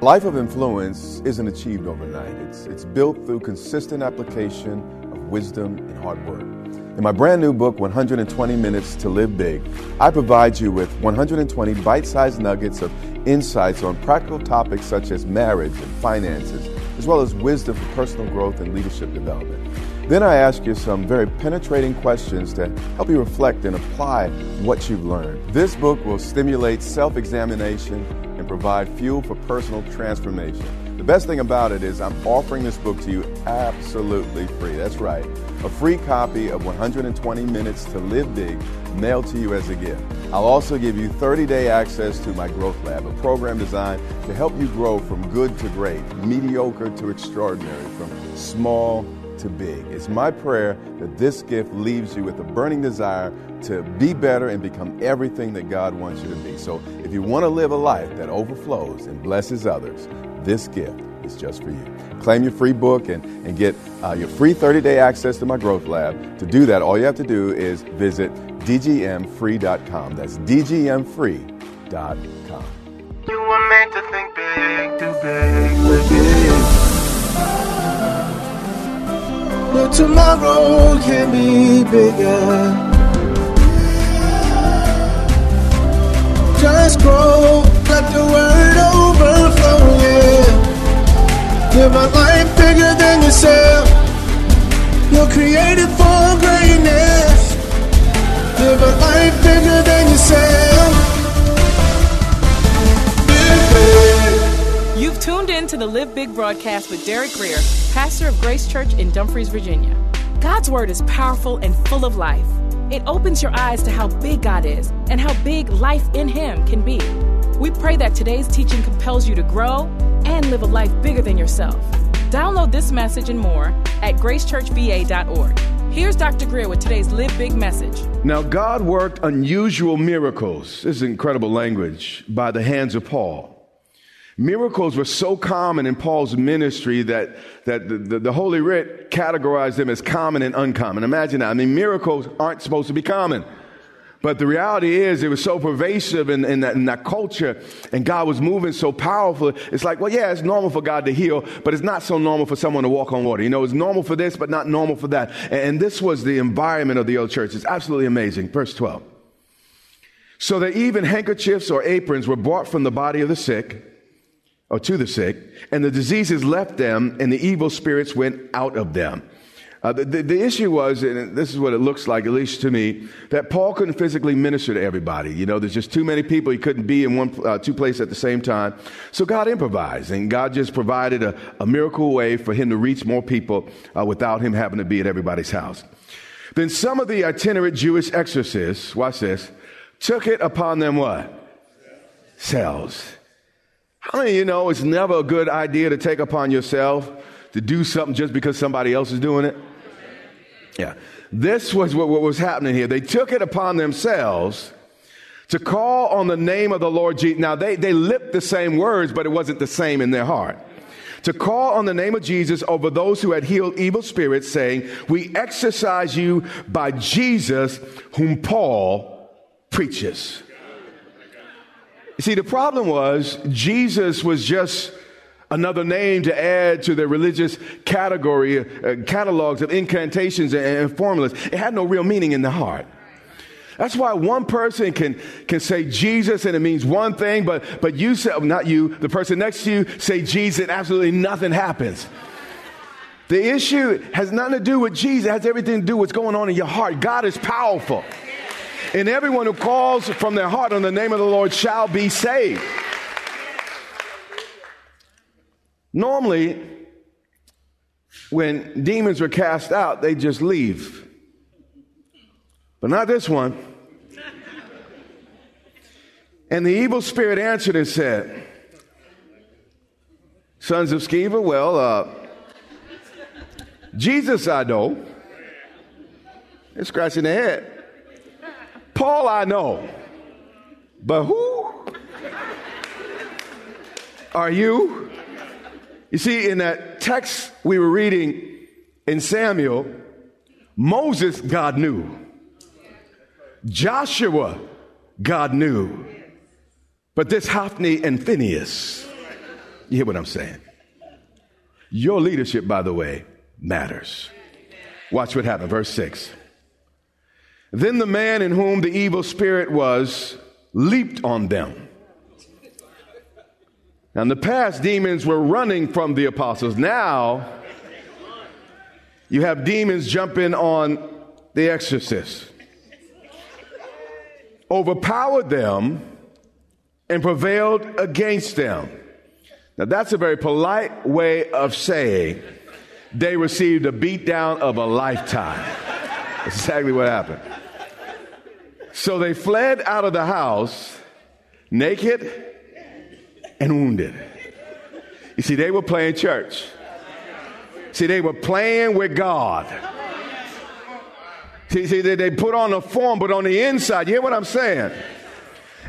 Life of influence isn't achieved overnight. It's, it's built through consistent application of wisdom and hard work. In my brand new book, 120 Minutes to Live Big, I provide you with 120 bite sized nuggets of insights on practical topics such as marriage and finances, as well as wisdom for personal growth and leadership development. Then I ask you some very penetrating questions to help you reflect and apply what you've learned. This book will stimulate self examination and provide fuel for personal transformation. The best thing about it is I'm offering this book to you absolutely free. That's right. A free copy of 120 Minutes to Live Big mailed to you as a gift. I'll also give you 30 day access to my Growth Lab, a program designed to help you grow from good to great, mediocre to extraordinary, from small to big. It's my prayer that this gift leaves you with a burning desire to be better and become everything that God wants you to be. So you want to live a life that overflows and blesses others, this gift is just for you. Claim your free book and, and get uh, your free 30 day access to my growth lab. To do that, all you have to do is visit dgmfree.com. That's dgmfree.com. You were meant to think big, too big, live big. Your tomorrow can be bigger. Just grow, let the word overflow, yeah. Live a life bigger than yourself. You're created for greatness. Live a life bigger than yourself. You've tuned in to the Live Big broadcast with Derek Grier, pastor of Grace Church in Dumfries, Virginia. God's word is powerful and full of life. It opens your eyes to how big God is and how big life in Him can be. We pray that today's teaching compels you to grow and live a life bigger than yourself. Download this message and more at gracechurchva.org. Here's Dr. Grier with today's Live Big message. Now, God worked unusual miracles, this is incredible language, by the hands of Paul. Miracles were so common in Paul's ministry that, that the, the, the, Holy Writ categorized them as common and uncommon. Imagine that. I mean, miracles aren't supposed to be common. But the reality is, it was so pervasive in, in, that, in that culture, and God was moving so powerful. It's like, well, yeah, it's normal for God to heal, but it's not so normal for someone to walk on water. You know, it's normal for this, but not normal for that. And, and this was the environment of the old church. It's absolutely amazing. Verse 12. So that even handkerchiefs or aprons were brought from the body of the sick or to the sick, and the diseases left them, and the evil spirits went out of them. Uh, the, the, the, issue was, and this is what it looks like, at least to me, that Paul couldn't physically minister to everybody. You know, there's just too many people. He couldn't be in one, uh, two places at the same time. So God improvised, and God just provided a, a miracle way for him to reach more people uh, without him having to be at everybody's house. Then some of the itinerant Jewish exorcists, watch this, took it upon them what? Selves how many of you know it's never a good idea to take upon yourself to do something just because somebody else is doing it? Yeah. This was what, what was happening here. They took it upon themselves to call on the name of the Lord Jesus. Now, they, they lipped the same words, but it wasn't the same in their heart. To call on the name of Jesus over those who had healed evil spirits, saying, We exorcise you by Jesus, whom Paul preaches. See, the problem was Jesus was just another name to add to the religious category, uh, catalogs of incantations and, and formulas. It had no real meaning in the heart. That's why one person can, can say Jesus and it means one thing, but, but you say, not you, the person next to you say Jesus and absolutely nothing happens. The issue has nothing to do with Jesus, it has everything to do with what's going on in your heart. God is powerful. And everyone who calls from their heart on the name of the Lord shall be saved. Normally, when demons were cast out, they just leave. But not this one. And the evil spirit answered and said, Sons of Sceva, well, uh, Jesus I know. They're scratching their head. Paul I know. But who are you? You see, in that text we were reading in Samuel, Moses, God knew. Joshua, God knew. But this Hophni and Phineas, you hear what I'm saying? Your leadership, by the way, matters. Watch what happened. Verse 6. Then the man in whom the evil spirit was leaped on them. Now, in the past, demons were running from the apostles. Now, you have demons jumping on the exorcist, overpowered them, and prevailed against them. Now, that's a very polite way of saying they received a beatdown of a lifetime. That's exactly what happened. So they fled out of the house naked and wounded. You see, they were playing church. See, they were playing with God. See, see they, they put on a form, but on the inside, you hear what I'm saying?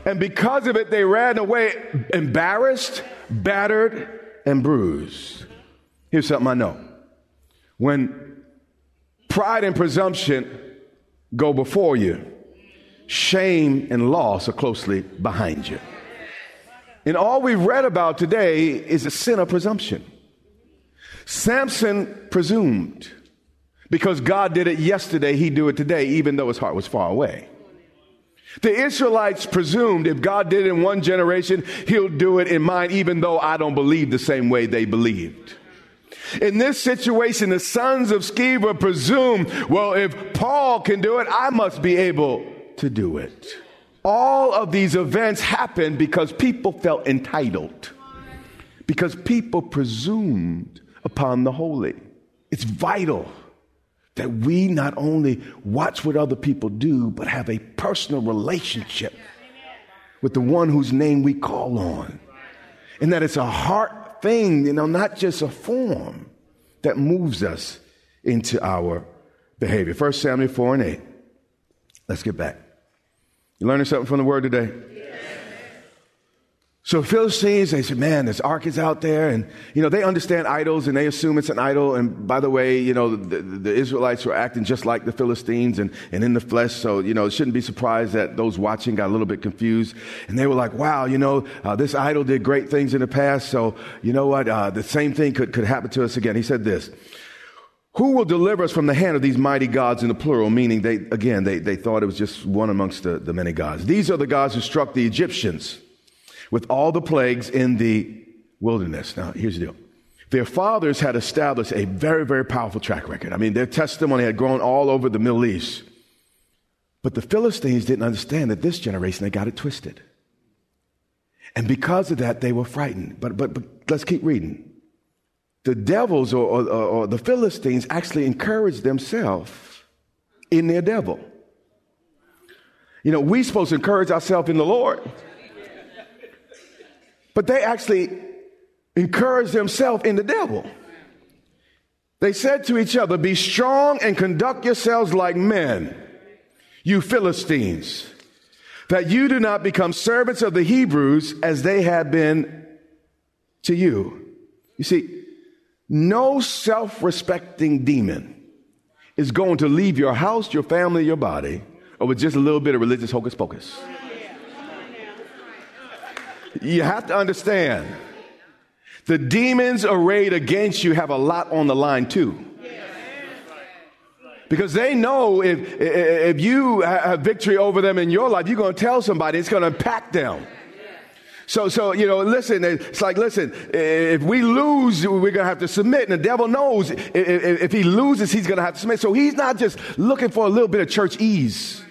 And because of it, they ran away embarrassed, battered, and bruised. Here's something I know. When pride and presumption go before you, shame and loss are closely behind you. And all we've read about today is a sin of presumption. Samson presumed because God did it yesterday, he'd do it today, even though his heart was far away. The Israelites presumed if God did it in one generation, he'll do it in mine, even though I don't believe the same way they believed. In this situation, the sons of Sceva presumed, well, if Paul can do it, I must be able to do it. All of these events happened because people felt entitled, because people presumed upon the holy. It's vital that we not only watch what other people do, but have a personal relationship with the one whose name we call on. And that it's a heart thing, you know, not just a form that moves us into our behavior. First Samuel 4 and 8. Let's get back. You learning something from the word today? So Philistines, they said, man, this ark is out there. And, you know, they understand idols and they assume it's an idol. And by the way, you know, the, the, Israelites were acting just like the Philistines and, and in the flesh. So, you know, it shouldn't be surprised that those watching got a little bit confused. And they were like, wow, you know, uh, this idol did great things in the past. So, you know what? Uh, the same thing could, could happen to us again. He said this. Who will deliver us from the hand of these mighty gods in the plural? Meaning they, again, they, they thought it was just one amongst the, the many gods. These are the gods who struck the Egyptians with all the plagues in the wilderness. Now, here's the deal. Their fathers had established a very, very powerful track record. I mean, their testimony had grown all over the Middle East. But the Philistines didn't understand that this generation, they got it twisted. And because of that, they were frightened. But, but, but let's keep reading the devils or, or, or the Philistines actually encouraged themselves in their devil. You know, we're supposed to encourage ourselves in the Lord. But they actually encouraged themselves in the devil. They said to each other, Be strong and conduct yourselves like men, you Philistines, that you do not become servants of the Hebrews as they have been to you. You see, no self respecting demon is going to leave your house, your family, your body over just a little bit of religious hocus pocus. You have to understand the demons arrayed against you have a lot on the line too. Because they know if, if you have victory over them in your life, you're going to tell somebody, it's going to impact them. So, so, you know, listen, it's like, listen, if we lose, we're going to have to submit. And the devil knows if, if he loses, he's going to have to submit. So he's not just looking for a little bit of church ease.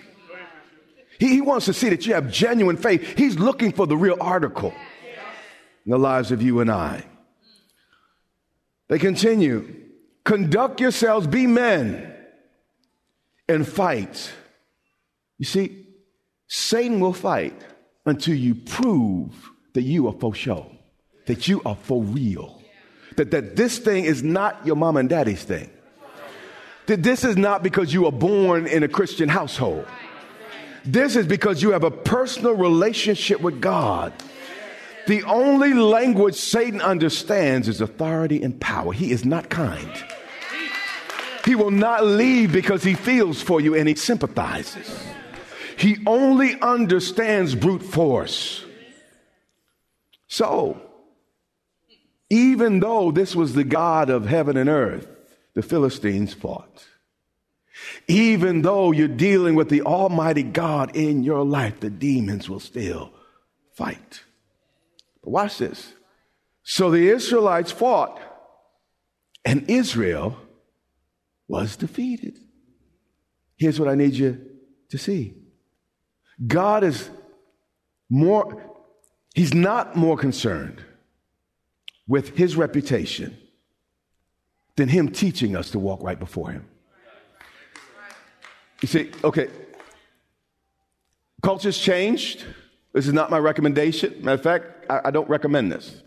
He, he wants to see that you have genuine faith. He's looking for the real article in the lives of you and I. They continue conduct yourselves, be men, and fight. You see, Satan will fight until you prove that you are for show, that you are for real. that, that this thing is not your mom and daddy's thing. That this is not because you were born in a Christian household. This is because you have a personal relationship with God. The only language Satan understands is authority and power. He is not kind. He will not leave because he feels for you and he sympathizes. He only understands brute force. So, even though this was the God of heaven and earth, the Philistines fought. Even though you're dealing with the Almighty God in your life, the demons will still fight. But watch this. So the Israelites fought, and Israel was defeated. Here's what I need you to see God is more, He's not more concerned with His reputation than Him teaching us to walk right before Him. You see, okay, culture's changed. This is not my recommendation. Matter of fact, I, I don't recommend this.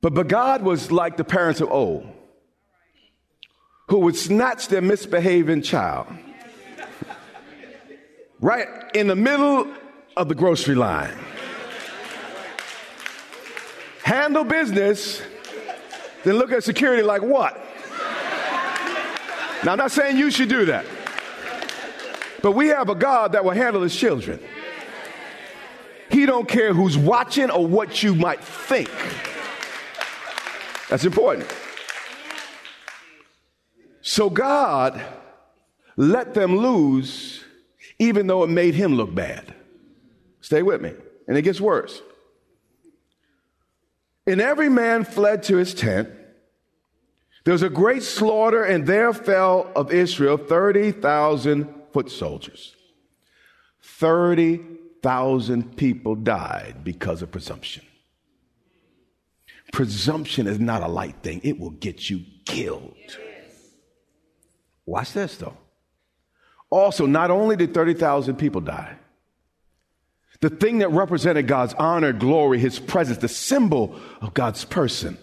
But, but God was like the parents of old who would snatch their misbehaving child right in the middle of the grocery line. Handle business, then look at security like what? Now, I'm not saying you should do that, but we have a God that will handle his children. He don't care who's watching or what you might think. That's important. So God let them lose even though it made him look bad. Stay with me. And it gets worse. And every man fled to his tent. There was a great slaughter, and there fell of Israel 30,000 foot soldiers. 30,000 people died because of presumption. Presumption is not a light thing, it will get you killed. Watch this though. Also, not only did 30,000 people die, the thing that represented God's honor, glory, his presence, the symbol of God's person,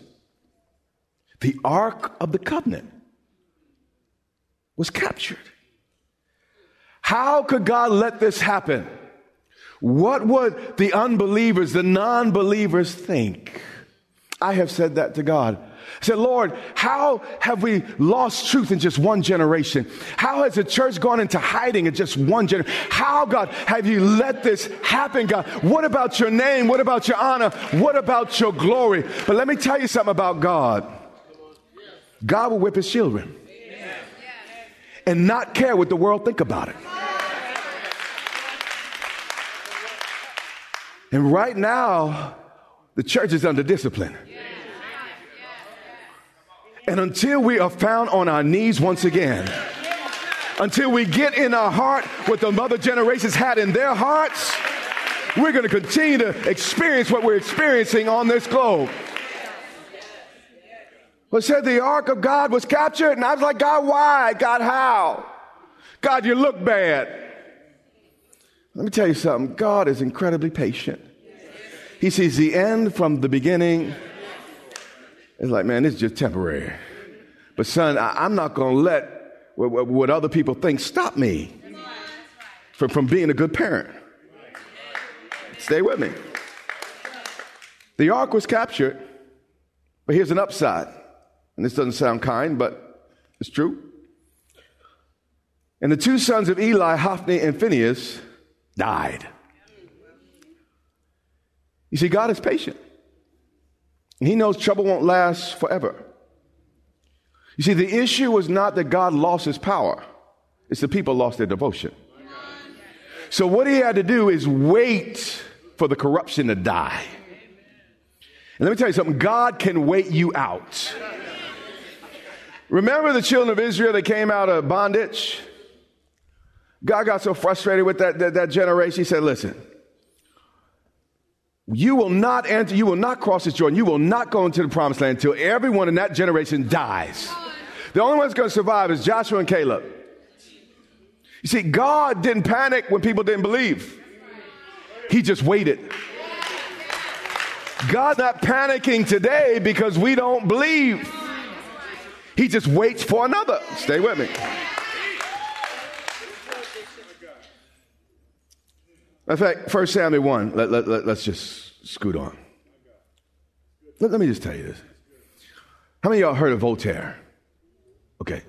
the Ark of the Covenant, was captured. How could God let this happen? What would the unbelievers, the non believers think? I have said that to God. I said, Lord, how have we lost truth in just one generation? How has the church gone into hiding in just one generation? How, God, have you let this happen, God? What about your name? What about your honor? What about your glory? But let me tell you something about God God will whip his children and not care what the world think about it. And right now, the church is under discipline. And until we are found on our knees once again, until we get in our heart what the mother generations had in their hearts, we're going to continue to experience what we're experiencing on this globe. But said the ark of God was captured, and I was like, God, why? God, how? God, you look bad. Let me tell you something. God is incredibly patient. He sees the end from the beginning it's like, man, it's just temporary. But son, I, am not going to let what, what, other people think stop me from, from being a good parent. Stay with me. The ark was captured, but here's an upside. And this doesn't sound kind, but it's true. And the two sons of Eli, Hophni and Phineas, died. You see, God is patient. And he knows trouble won't last forever. You see, the issue was not that God lost his power, it's the people lost their devotion. So, what he had to do is wait for the corruption to die. And let me tell you something God can wait you out. Remember the children of Israel that came out of bondage? God got so frustrated with that, that, that generation, he said, Listen, you will not enter, you will not cross this Jordan, you will not go into the promised land until everyone in that generation dies. The only one that's going to survive is Joshua and Caleb. You see, God didn't panic when people didn't believe, He just waited. God's not panicking today because we don't believe. He just waits for another. Stay with me. In fact, 1 Samuel 1, let, let, let, let's just scoot on. Let, let me just tell you this. How many of y'all heard of Voltaire? Okay,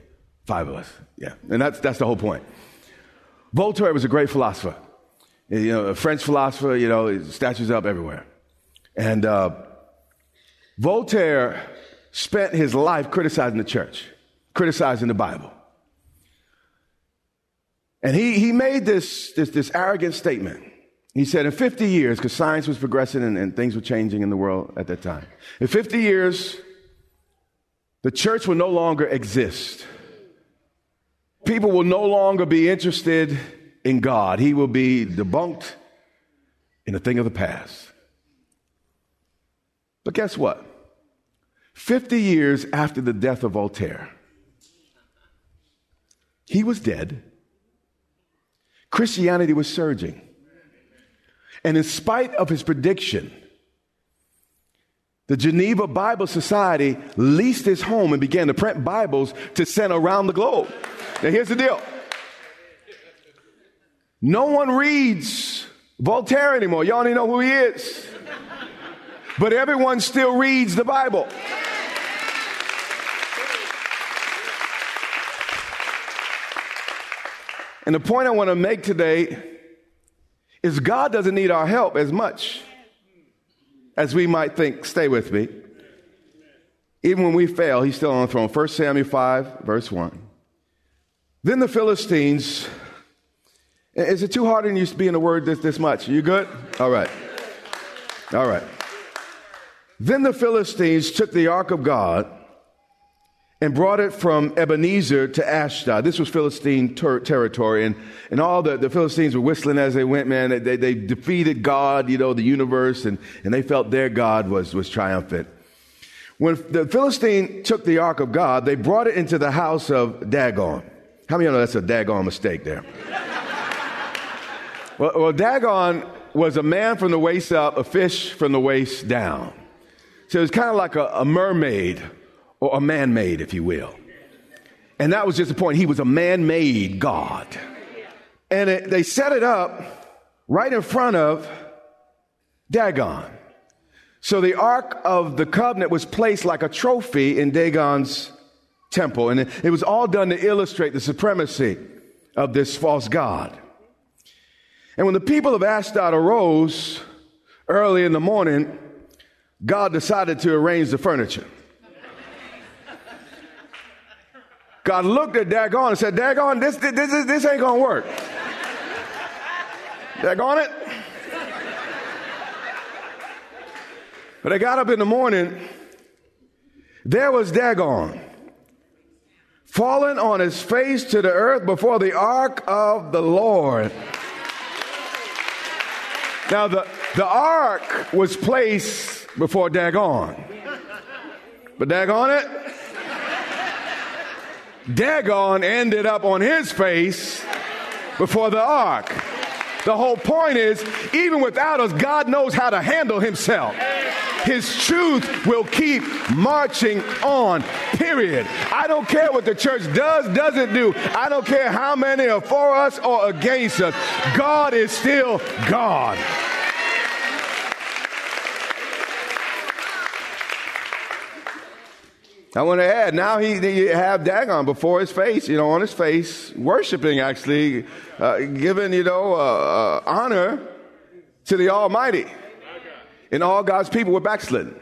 five of us. Yeah, and that's, that's the whole point. Voltaire was a great philosopher. You know, a French philosopher, you know, statues up everywhere. And uh, Voltaire spent his life criticizing the church, criticizing the Bible. And he, he made this, this, this arrogant statement. He said, in 50 years, because science was progressing and, and things were changing in the world at that time, in 50 years, the church will no longer exist. People will no longer be interested in God. He will be debunked in a thing of the past. But guess what? 50 years after the death of Voltaire, he was dead. Christianity was surging. And in spite of his prediction, the Geneva Bible Society leased his home and began to print Bibles to send around the globe. Now, here's the deal no one reads Voltaire anymore. Y'all don't even know who he is. But everyone still reads the Bible. And the point I want to make today is God doesn't need our help as much as we might think. Stay with me. Even when we fail, he's still on the throne. 1 Samuel 5, verse 1. Then the Philistines, is it too hard on you to be in a word this, this much? You good? All right. All right. Then the Philistines took the ark of God and brought it from Ebenezer to Ashdod. This was Philistine ter- territory, and, and all the, the Philistines were whistling as they went, man. They, they defeated God, you know, the universe, and, and they felt their God was, was triumphant. When the Philistine took the ark of God, they brought it into the house of Dagon. How many of you know that's a Dagon mistake there? well, well, Dagon was a man from the waist up, a fish from the waist down. So it was kind of like a, a mermaid or a man made, if you will. And that was just the point. He was a man made God. And it, they set it up right in front of Dagon. So the Ark of the Covenant was placed like a trophy in Dagon's temple. And it, it was all done to illustrate the supremacy of this false God. And when the people of Ashdod arose early in the morning, God decided to arrange the furniture. God looked at Dagon and said, Dagon, this, this, this, this ain't gonna work. Dagon it. But I got up in the morning, there was Dagon, fallen on his face to the earth before the ark of the Lord. Now, the, the ark was placed before Dagon. But Dagon it, Dagon ended up on his face before the ark. The whole point is, even without us, God knows how to handle himself. His truth will keep marching on, period. I don't care what the church does, doesn't do. I don't care how many are for us or against us. God is still God. I want to add, now he, he have Dagon before his face, you know, on his face, worshiping actually, uh, giving, you know, uh, uh, honor to the Almighty. And all God's people were backslidden.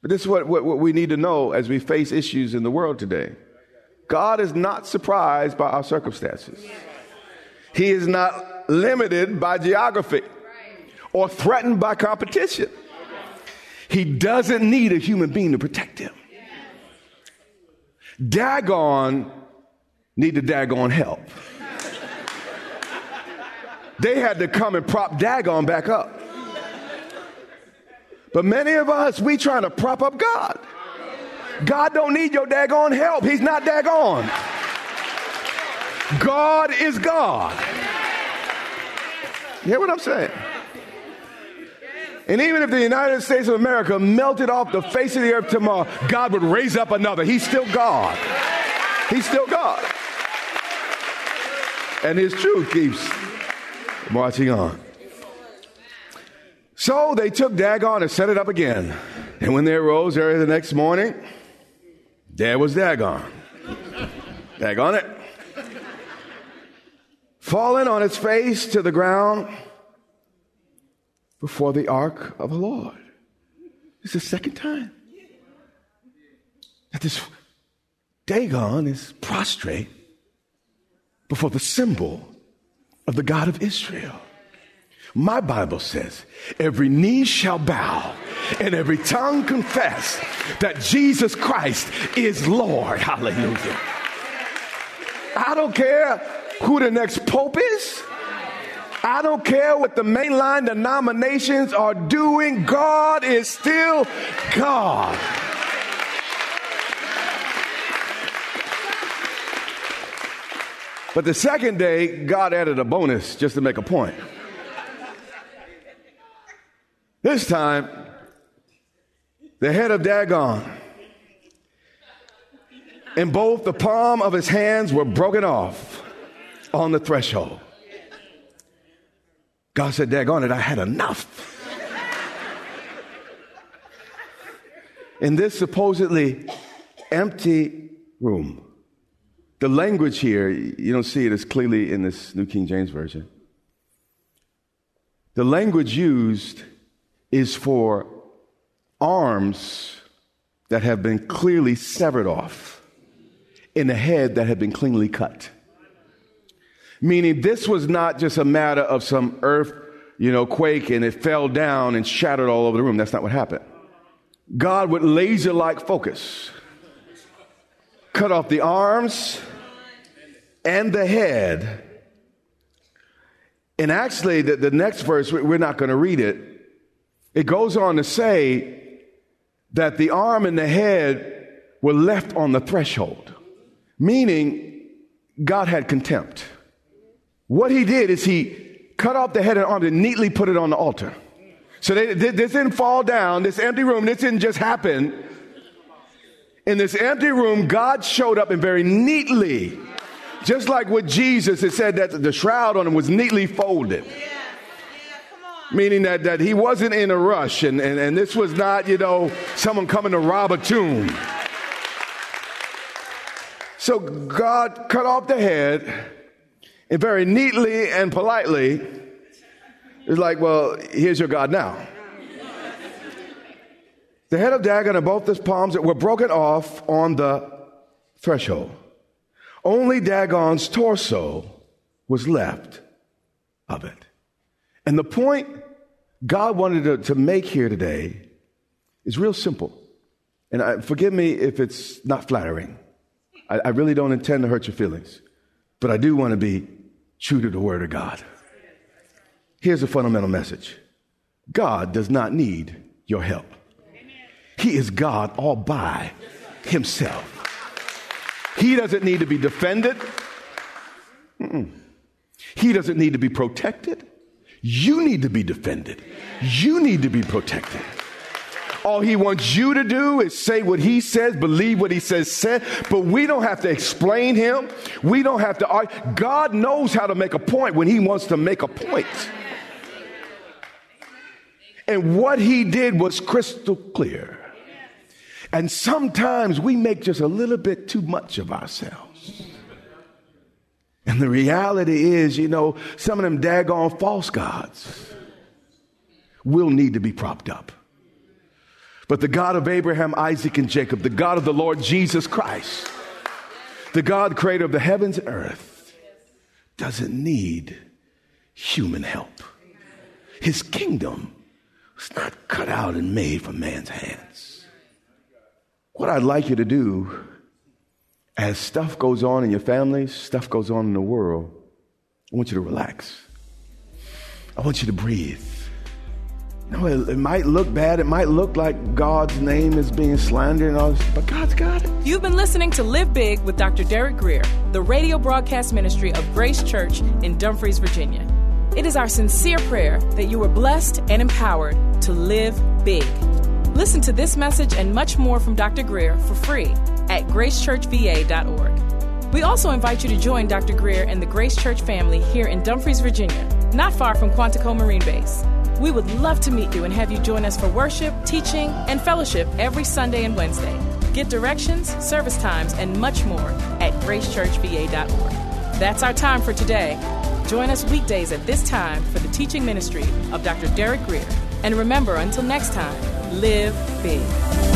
But this is what, what, what we need to know as we face issues in the world today. God is not surprised by our circumstances. He is not limited by geography or threatened by competition. He doesn't need a human being to protect him. Dagon needed Dagon help. They had to come and prop Dagon back up. But many of us, we trying to prop up God. God don't need your daggone help. He's not daggone. God is God. You hear what I'm saying? And even if the United States of America melted off the face of the earth tomorrow, God would raise up another. He's still God. He's still God. And his truth keeps marching on. So they took Dagon and set it up again. And when they arose early the next morning, there was Dagon. Dagon it. Fallen on its face to the ground before the ark of the Lord. It's the second time that this Dagon is prostrate before the symbol of the God of Israel. My Bible says, every knee shall bow and every tongue confess that Jesus Christ is Lord. Hallelujah. I don't care who the next pope is. I don't care what the mainline denominations are doing. God is still God. But the second day, God added a bonus just to make a point. This time, the head of Dagon and both the palm of his hands were broken off on the threshold. God said, Daggone it, I had enough. In this supposedly empty room, the language here, you don't see it as clearly in this New King James Version. The language used is for arms that have been clearly severed off in a head that had been cleanly cut. Meaning this was not just a matter of some earth, you know, quake and it fell down and shattered all over the room. That's not what happened. God with laser like focus cut off the arms and the head. And actually, the, the next verse, we're not going to read it. It goes on to say that the arm and the head were left on the threshold, meaning God had contempt. What he did is he cut off the head and arm and neatly put it on the altar. So they, this didn't fall down, this empty room, this didn't just happen. In this empty room, God showed up and very neatly, just like with Jesus, it said that the shroud on him was neatly folded. Meaning that, that he wasn't in a rush and, and, and this was not, you know, someone coming to rob a tomb. So God cut off the head and very neatly and politely is like, well, here's your God now. the head of Dagon and both his palms were broken off on the threshold. Only Dagon's torso was left of it. And the point God wanted to, to make here today is real simple. And I, forgive me if it's not flattering. I, I really don't intend to hurt your feelings, but I do want to be true to the Word of God. Here's a fundamental message God does not need your help, He is God all by Himself. He doesn't need to be defended, Mm-mm. He doesn't need to be protected. You need to be defended, you need to be protected. All he wants you to do is say what he says, believe what he says, said, but we don't have to explain him. We don't have to argue. God knows how to make a point when he wants to make a point. And what he did was crystal clear. And sometimes we make just a little bit too much of ourselves. And the reality is, you know, some of them daggone false gods will need to be propped up. But the God of Abraham, Isaac, and Jacob, the God of the Lord Jesus Christ, the God creator of the heavens and earth, doesn't need human help. His kingdom was not cut out and made from man's hands. What I'd like you to do as stuff goes on in your family, stuff goes on in the world, I want you to relax. I want you to breathe. No, it, it, might look bad. It might look like God's name is being slandered and all this, but God's got it. You've been listening to Live Big with Dr. Derek Grier, the radio broadcast ministry of Grace Church in Dumfries, Virginia. It is our sincere prayer that you are blessed and empowered to live big. Listen to this message and much more from Dr. Grier for free at gracechurchva.org. We also invite you to join Dr. Grier and the Grace Church family here in Dumfries, Virginia, not far from Quantico Marine Base. We would love to meet you and have you join us for worship, teaching, and fellowship every Sunday and Wednesday. Get directions, service times, and much more at gracechurchva.org. That's our time for today. Join us weekdays at this time for the teaching ministry of Dr. Derek Grier. And remember, until next time, live big.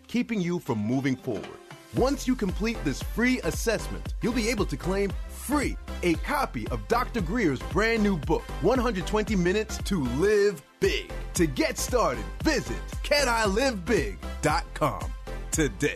keeping you from moving forward. Once you complete this free assessment, you'll be able to claim free a copy of Dr. Grier's brand new book, 120 Minutes to Live Big. To get started, visit canilivebig.com today.